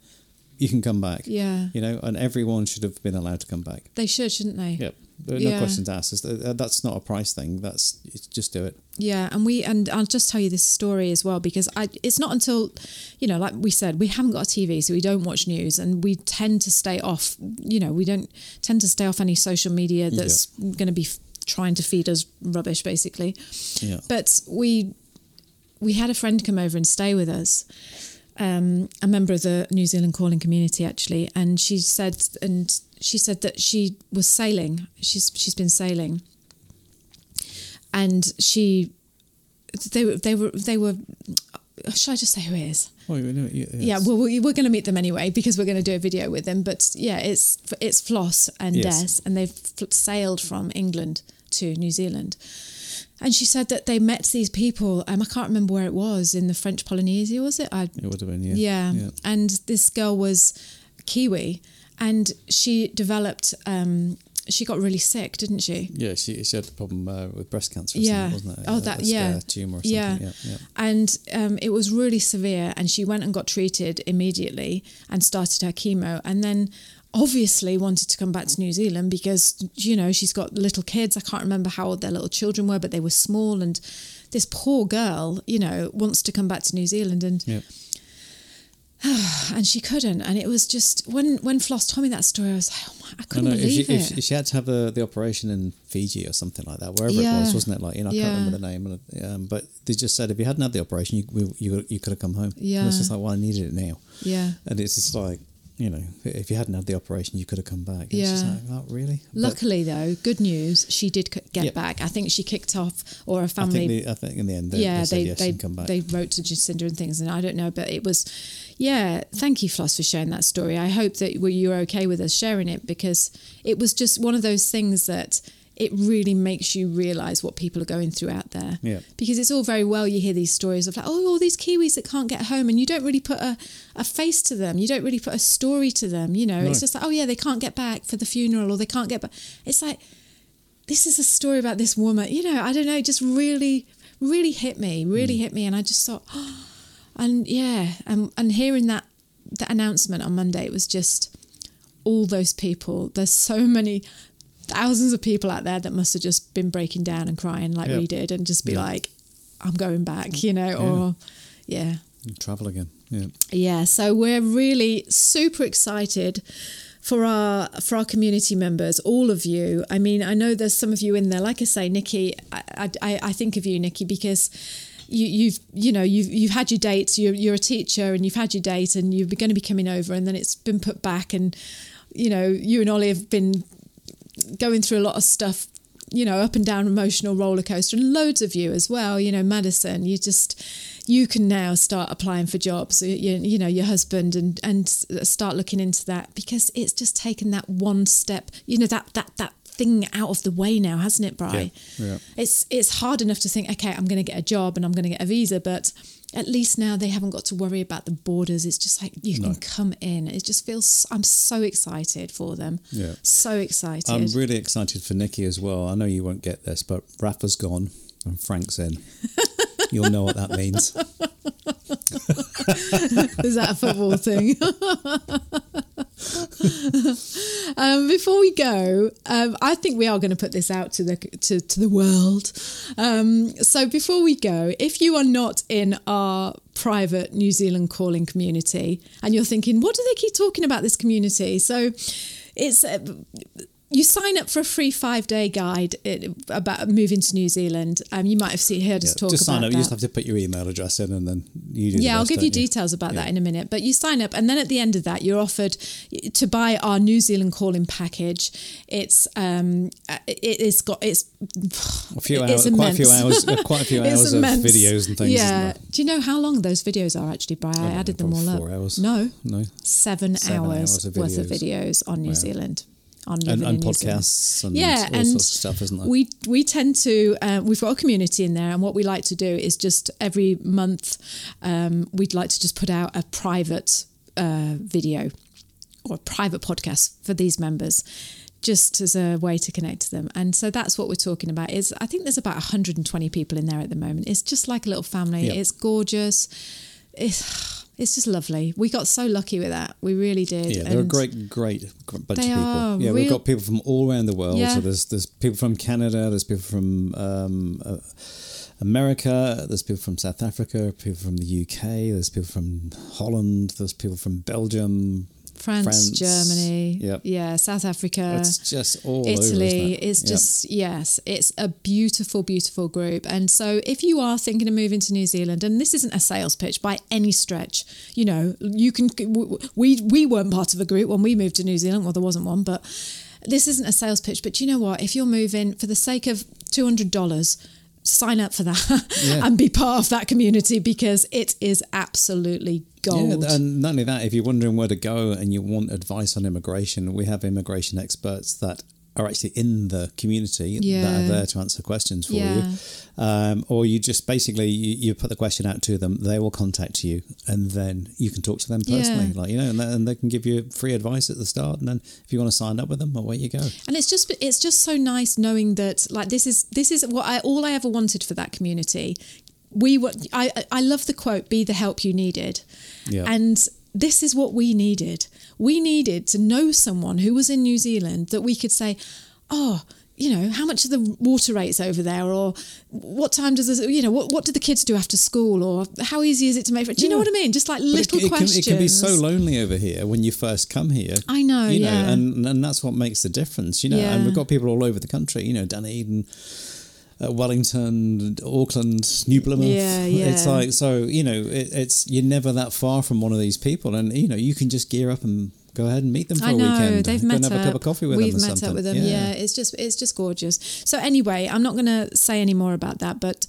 you can come back. Yeah. you know, and everyone should have been allowed to come back. They should, shouldn't they? Yep. No Yeah. questions asked. Uh, That's not a price thing. That's it's just do it. Yeah, and we and I'll just tell you this story as well because I it's not until you know like we said we haven't got a TV so we don't watch news and we tend to stay off you know we don't tend to stay off any social media that's going to be f- trying to feed us rubbish basically. Yeah. But we we had a friend come over and stay with us. Um, a member of the New Zealand calling community actually, and she said and she said that she was sailing. She's she's been sailing, and she they were they were they were. Should I just say who it is? Know, yeah, Yeah, well, we- we're going to meet them anyway because we're going to do a video with them. But yeah, it's it's Floss and Yes. Des, and they've sailed from England to New Zealand. And she said that they met these people. Um, I can't remember where it was in the French Polynesia, was it? I, it would have been yeah. yeah. yeah. And this girl was Kiwi, and she developed. Um, she got really sick, didn't she? Yeah, she, she had a problem uh, with breast cancer, Yeah. wasn't it? Oh, A- that- yeah. tumor or something. Yeah. Yeah, yeah. And um, it was really severe, and she went and got treated immediately and started her chemo, and then obviously wanted to come back to New Zealand because you know she's got little kids. I can't remember how old their little children were, but they were small, and this poor girl, you know, wants to come back to New Zealand, and Yeah. and she couldn't, and it was just when when Floss told me that story, I was like, oh my, I couldn't know, if, she, believe if, it. if she had to have the, the operation in Fiji or something like that, wherever Yeah. it was, wasn't it? Like you know, I Yeah. can't remember the name. Um, but they just said if you hadn't had the operation, you we, you, you could have come home. Yeah. and it's just like, well, I needed it now, yeah. and it's just like you know, if you hadn't had the operation, you could have come back. Yeah. like, oh, really? But Luckily, though, good news, she did get Yeah. back. I think she kicked off, or her I family think, the, I think in the end, they, yeah, they said they yes they, come back. they wrote to Jacinda and things, and I don't know, but it was, yeah. Thank you, Floss, for sharing that story. I hope that you you're okay with us sharing it because it was just one of those things that it really makes you realise what people are going through out there. Yeah. Because it's all very well you hear these stories of like, oh, all these Kiwis that can't get home, and you don't really put a, a face to them. You don't really put a story to them. You know, it's just like, oh yeah, they can't get back for the funeral, or they can't get back. It's like this is a story about this woman. You know, I don't know, it just really, really hit me, really mm. hit me. And I just thought, and yeah, and, and hearing that, that announcement on Monday, it was just all those people. There's so many thousands of people out there that must have just been breaking down and crying like Yeah. we did and just be Yeah. like, I'm going back, you know, or yeah. travel again. Yeah. Yeah, so we're really super excited for our for our community members, all of you. I mean, I know there's some of you in there. Like I say, Nikki, I I, I think of you, Nikki, because you, you've you know you've you've had your dates. You're you're a teacher and you've had your date and you're going to be coming over and then it's been put back and you know you and Ollie have been going through a lot of stuff you know up and down emotional roller coaster and loads of you as well you know madison you just you can now start applying for jobs you, you know your husband and and start looking into that because it's just taken that one step you know that that that thing out of the way now hasn't it Bri? Yeah, yeah. it's it's hard enough to think okay i'm going to get a job and i'm going to get a visa but at least now they haven't got to worry about the borders. It's just like you No. can come in. It just feels. I'm so excited for them. Yeah. So excited. I'm really excited for Nikki as well. I know you won't get this, but Rafa's gone and Frank's in. You'll know what that means. Is that a football thing? um, before we go, um, I think we are going to put this out to the to, to the world. Um, so before we go, if you are not in our private New Zealand calling community and you're thinking, what do they keep talking about this community? So it's. Uh, you sign up for a free five day guide uh, about moving to New Zealand. Um, you might have seen, heard us Yeah, talk just sign about up. that. You just have to put your email address in, and then you Yeah, I'll give you don't details about Yeah. that in a minute. But you sign up, and then at the end of that, you're offered to buy our New Zealand calling package. It's um, uh, it, it's got it's A few it's hours, quite a few hours, quite a few hours of immense. videos and things. Yeah. Do you know how long those videos are actually, Brian? I there? added them all Probably up. Four hours. No, no, seven, Seven hours, hours of worth of videos. videos on New Wow. Zealand. On and, and in New Zealand podcasts and yeah, all and sorts of stuff, isn't there? we we tend to uh, we've got a community in there, and what we like to do is just every month um, we'd like to just put out a private uh, video or a private podcast for these members. Just as a way to connect to them, and so that's what we're talking about. Is I think there's about 120 people in there at the moment. It's just like a little family. Yeah. It's gorgeous. It's it's just lovely. We got so lucky with that. We really did. Yeah, they're a great, great bunch of people. yeah, we've got people from all around the world. Yeah. So there's there's people from Canada, there's people from um, uh, America, there's people from South Africa, people from the UK, there's people from Holland, there's people from Belgium, France, France, Germany, yep. yeah, South Africa. it's just all over. Italy isn't it? is Yeah. just yes, it's a beautiful, beautiful group. And so, if you are thinking of moving to New Zealand, and this isn't a sales pitch by any stretch, you know, you can. We we weren't part of a group when we moved to New Zealand. Well, there wasn't one, but this isn't a sales pitch. But you know what? If you're moving for the sake of two hundred dollars. Sign up for that Yeah. and be part of that community because it is absolutely gold. Yeah, and not only that, if you're wondering where to go and you want advice on immigration, we have immigration experts that are actually in the community that are there to answer questions for Yeah. you. Um, or you just basically you, you put the question out to them, they will contact you, and then you can talk to them personally, Yeah. like you know, and they, and they can give you free advice at the start, and then if you want to sign up with them, away you go. and it's just it's just so nice knowing that like this is this is what I all I ever wanted for that community. We were I I love the quote "Be the help you needed," Yeah. and this is what we needed. We needed to know someone who was in New Zealand that we could say, "Oh." You know how much are the water rates over there, or what time does this, you know what what do the kids do after school, or how easy is it to make? friends? Do you know what I mean? Just like But little it, it, can, questions. it can be so lonely over here when you first come here. I know, you know, yeah. and and that's what makes the difference, you know. And we've got people all over the country, you know, Dunedin, uh, Wellington, Auckland, New Plymouth. Yeah, It's like so, you know, it, it's you're never that far from one of these people, and you know, you can just gear up and go ahead and meet them for I a know weekend. they've Go met and have up. a cup of coffee with We've them. or met something. up with them. Yeah. it's just it's just gorgeous. So anyway, I'm not going to say any more about that, but.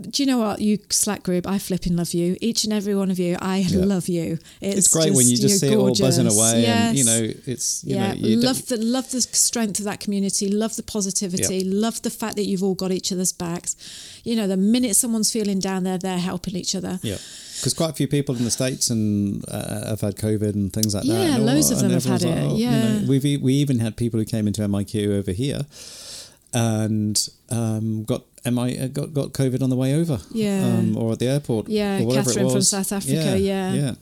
Do you know what, you Slack group? I flipping love you. Each and every one of you, I Yeah. love you. It's, great when you just see it all buzzing gorgeous. away, and you know, it's you yeah, know, you love the love the strength of that community. Love the positivity. Love the fact that you've all got each other's backs. You know, the minute someone's feeling down, there, they're helping each other. Yeah, because quite a few people in the states and uh, have had COVID and things like that. Yeah, and all- loads of them have had everyone's it, you know, yeah. we've we even had people who came into MIQ over here and um, got MI uh, got got COVID on the way over. Yeah. um, or at the airport. Yeah, or whatever Catherine from. South Africa, yeah. yeah.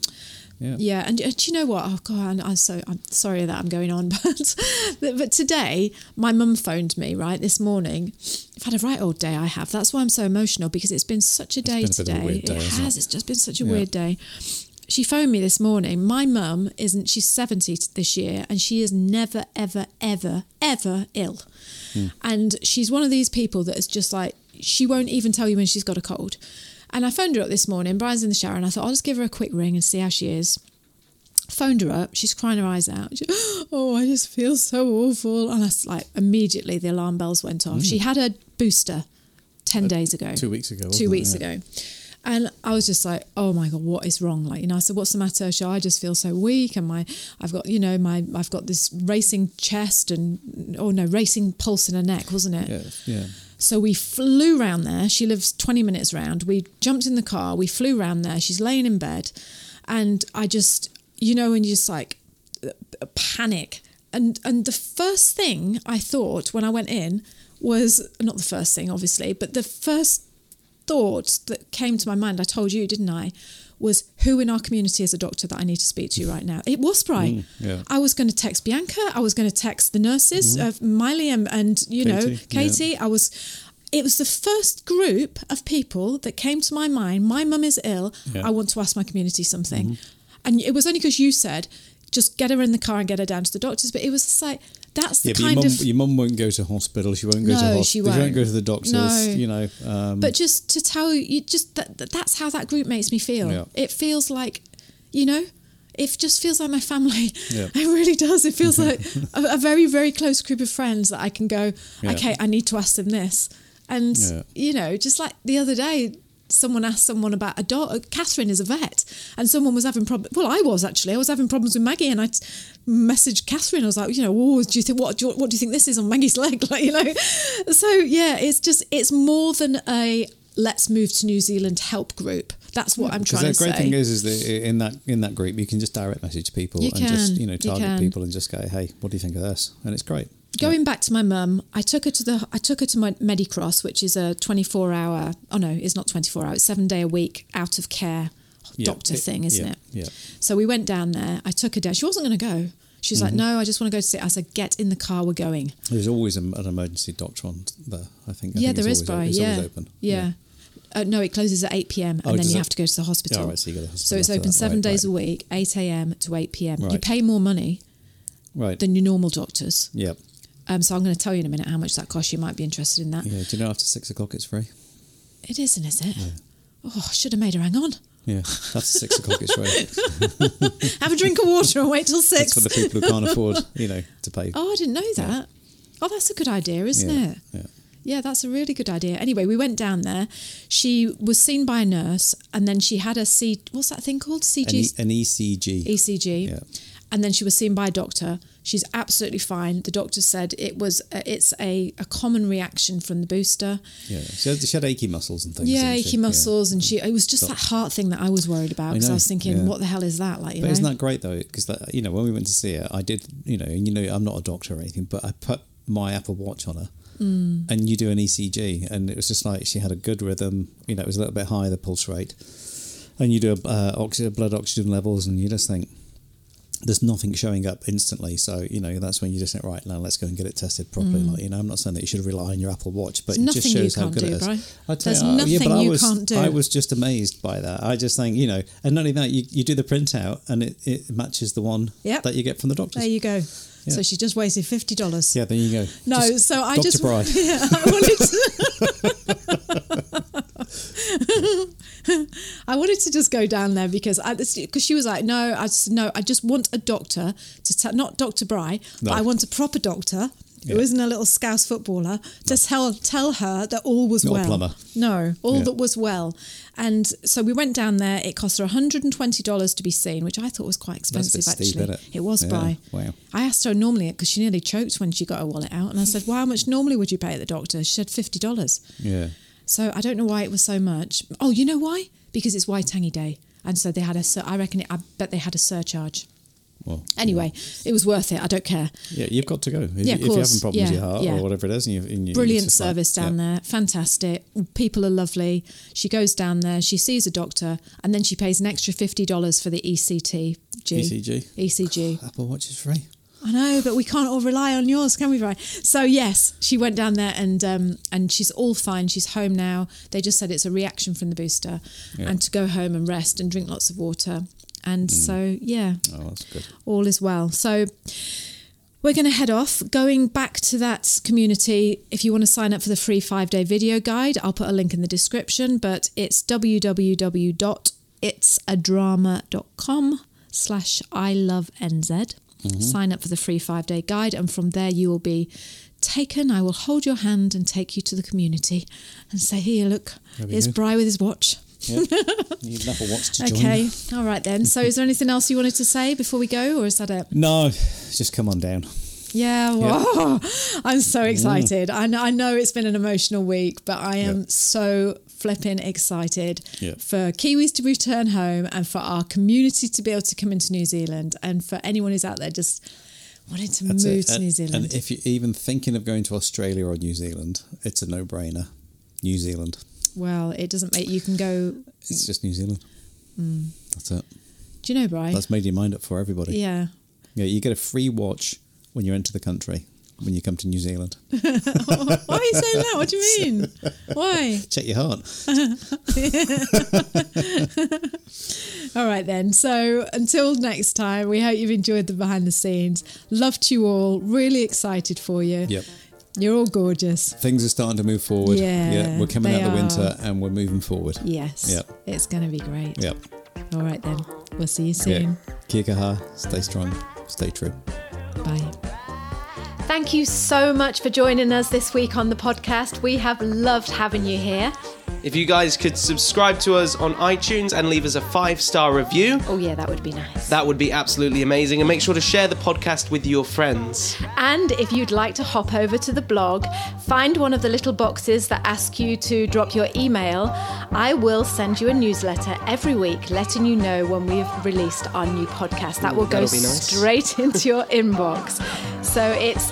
Yeah. Yeah, and uh, do you know what? Oh God, I'm, I'm so I'm sorry that I'm going on, but but today my mum phoned me right this morning. I've had a right old day. I have. That's why I'm so emotional because it's been such a day a of a today. weird day, it hasn't it? It's just been such a Yeah. weird day. She phoned me this morning. My mum isn't. She's 70 this year, and she is never, ever, ever, ever ill. Hmm. And she's one of these people that is just like she won't even tell you when she's got a cold. And I phoned her up this morning. Brian's in the shower, and I thought I'll just give her a quick ring and see how she is phoned her up. She's crying her eyes out. She, oh, I just feel so awful. And I was like, immediately the alarm bells went off. She had a booster 10 days ago. Uh, two weeks ago, Two wasn't it? weeks Yeah. And I was just like, oh my god, what is wrong? Like, you know, I said, what's the matter? She, I just feel so weak, and my, I've got, you know, my, I've got this racing chest and, oh no, racing pulse in her neck, wasn't it? Yeah, yeah. So we flew round there. She lives 20 minutes round. We jumped in the car. We flew round there. She's laying in bed. And I just, you know, when you just like panic. And, and the first thing I thought when I went in was not the first thing, obviously, but the first thought that came to my mind, I told you, didn't I? Was who in our community is a doctor that I need to speak to right now? It was Bri. Mm, yeah. I was going to text Bianca. I was going to text the nurses, uh, Miley and, and you know Mm-hmm. Katie, yeah. I was. It was the first group of people that came to my mind. My mum is ill. Yeah. I want to ask my community something, and it was only because you said just get her in the car and get her down to the doctors. But it was just like that's the Yeah, but your kind mum, of. your mum won't go to hospital. She won't go to hospital. she She won't won't. go to the doctors. No. You know. Um, but just to tell you, just that, that that's how that group makes me feel. Yeah. It feels like, you know, it just feels like my family. Yeah. It really does. It feels like a, a very, very close group of friends that I can go, Yeah. okay, I need to ask them this. And, you know, just like the other day, someone asked someone about a dog. Catherine is a vet, and someone was having problems. Well, I was actually. I was having problems with Maggie, and I messaged Catherine. I was like, you know, oh, do you think what? Do you, what do you think this is on Maggie's leg? Like, you know. So yeah, it's just it's more than a let's move to New Zealand help group. That's what I'm Because trying the to great thing is, is that in that in that group, you can just direct message people You and just you know target can. people and just go, hey, what do you think of this? And it's great. Going back to my mum, I took her to the I took her to my Medicross, which is a 24 hour. Oh no, it's not 24 hours. Seven day a week out of care Yeah, doctor it- thing, isn't yeah, it? yeah. So we went down there. I took her down. She wasn't going to go. She's Mm-hmm. like, "No, I just want to go to see." it." I said, "Get in the car. We're going." There's always an an emergency doctor on there. I think. I yeah, think there is, always, Bri. It's Yeah. Yeah. Uh, no, it closes at 8 p.m. Oh, and then you it? have to go to the hospital. Yeah, right, so you go to the So it's open that. seven Right, days right. a week, 8 a.m. to 8 p.m. You pay more money Right. than your normal doctors. yeah. Um, so I'm going to tell you in a minute how much that costs. You might be interested in that. Yeah. Do you know after six o'clock it's free? It isn't, is it? Oh, I should have made her hang on. Yeah. After six o'clock it's free. Have a drink of water and wait till six. That's for the people who can't afford, you know, to pay. Oh, I didn't know that. Oh, that's a good idea, isn't yeah. it? Yeah. Yeah, that's a really good idea. Anyway, we went down there. She was seen by a nurse, and then she had a C. What's that thing called? An, CG, e- an ECG. ECG. Yeah. And then she was seen by a doctor. She's absolutely fine. The doctor said it was a, it's a, a common reaction from the booster. Yeah. She had, she had achy muscles and things. Yeah, achy muscles, and she it was just that heart thing that I was worried about because I, know, was thinking, yeah. what the hell is that? Like, you But know, isn't that great though? Because you know when we went to see her, I did. You know, and you know, I'm not a doctor or anything, but I put my Apple Watch on her, Mm. and you do an ECG, and it was just like she had a good rhythm. You know, it was a little bit higher the pulse rate, and you do uh, oxy- blood oxygen levels, and you just think there's nothing showing up instantly. So you know that's when you just think, right now, let's go and get it tested properly. Like you know, I'm not saying that you should rely on your Apple Watch, but Mm. There's it just shows how good do, it is. Brian. I tell There's you, uh, yeah, nothing but I you was, can't do. I was just amazed by that. I just think, you know, and not only that, you, you do the printout and it, it matches the one Yep. that you get from the doctor. there you go. Yeah. So she just wasted fifty dollars. yeah, there you go. No, Just so I Dr. just Bride. yeah, I wanted to, I wanted to just go down there because I because she was like, no, I just no, I just want a doctor to tell not Doctor Bri, No. but I want a proper doctor who Yeah. isn't a little scouse footballer to tell tell her that all was Not a well. plumber. No, all Yeah. that was well. And so we went down there. It cost her $120 to be seen, which I thought was quite a expensive bit steep, actually. innit? It was, Yeah, Bri. wow. I asked her normally because she nearly choked when she got her wallet out, and I said, "Well, how much normally would you pay at the doctor?" She said fifty dollars. Yeah. So I don't know why it was so much. Oh, you know why? Because it's Waitangi Day, and so they had a. I reckon. It, I bet they had a surcharge. Well, Anyway, it was worth it. I don't care. yeah, you've got to go. If, Yeah, of if you're having problems with your heart yeah. or whatever it is, and you, and you Brilliant like- service down yeah. there. Fantastic. People are lovely. She goes down there, she sees a doctor, and then she pays an extra $50 for the ECT. ECG. ECG. Apple Watch is free. I know, but we can't all rely on yours, can we, Brian? So yes, she went down there and um, and she's all fine. She's home now. They just said it's a reaction from the booster, Yeah. and to go home and rest and drink lots of water. And so yeah, Oh, that's good. all is well. So we're going to head off. Going back to that community, if you want to sign up for the free five day video guide, I'll put a link in the description, but it's www.itsadrama.com slash I love NZ. Mm-hmm. Sign up for the free five day guide, and from there you will be taken. I will hold your hand and take you to the community and say, Here, look, here's go. Bri with his watch. You need Watch to join. Okay, all right then. So, is there anything else you wanted to say before we go, or is that it? No, just come on down. Yeah, well, I'm so mm. excited. I know, I know it's been an emotional week, but I am Yeah. so flipping excited Yeah. for Kiwis to return home and for our community to be able to come into New Zealand and for anyone who's out there just wanting to That's move it. to And- New Zealand. And if you're even thinking of going to Australia or New Zealand, it's a no-brainer. New Zealand. well, it doesn't make you can go. It's just New Zealand. Mm. That's it. Do you know, Brian? That's made your mind up for everybody. Yeah. Yeah, you get a free watch when you enter the country when you come to New Zealand. Why are you saying that? What do you mean? Why? Check your heart. All right, then. So until next time, we hope you've enjoyed the behind the scenes. Loved you all. Really excited for you. Yep. You're all gorgeous. Things are starting to move forward. Yeah, we're coming out of the winter and we're moving forward. Yes. Yep. It's going to be great. Yep. All right, then. We'll see you Yeah. soon. Kia kaha, stay strong, stay true. Bye. Thank you so much for joining us this week on the podcast. We have loved having you here. If you guys could subscribe to us on iTunes and leave us a five star review, Oh, yeah, that would be nice. that would be absolutely amazing. And make sure to share the podcast with your friends. And if you'd like to hop over to the blog, find one of the little boxes that ask you to drop your email. I will send you a newsletter every week letting you know when we've released our new podcast. That will go that'll be nice. straight into your inbox. So it's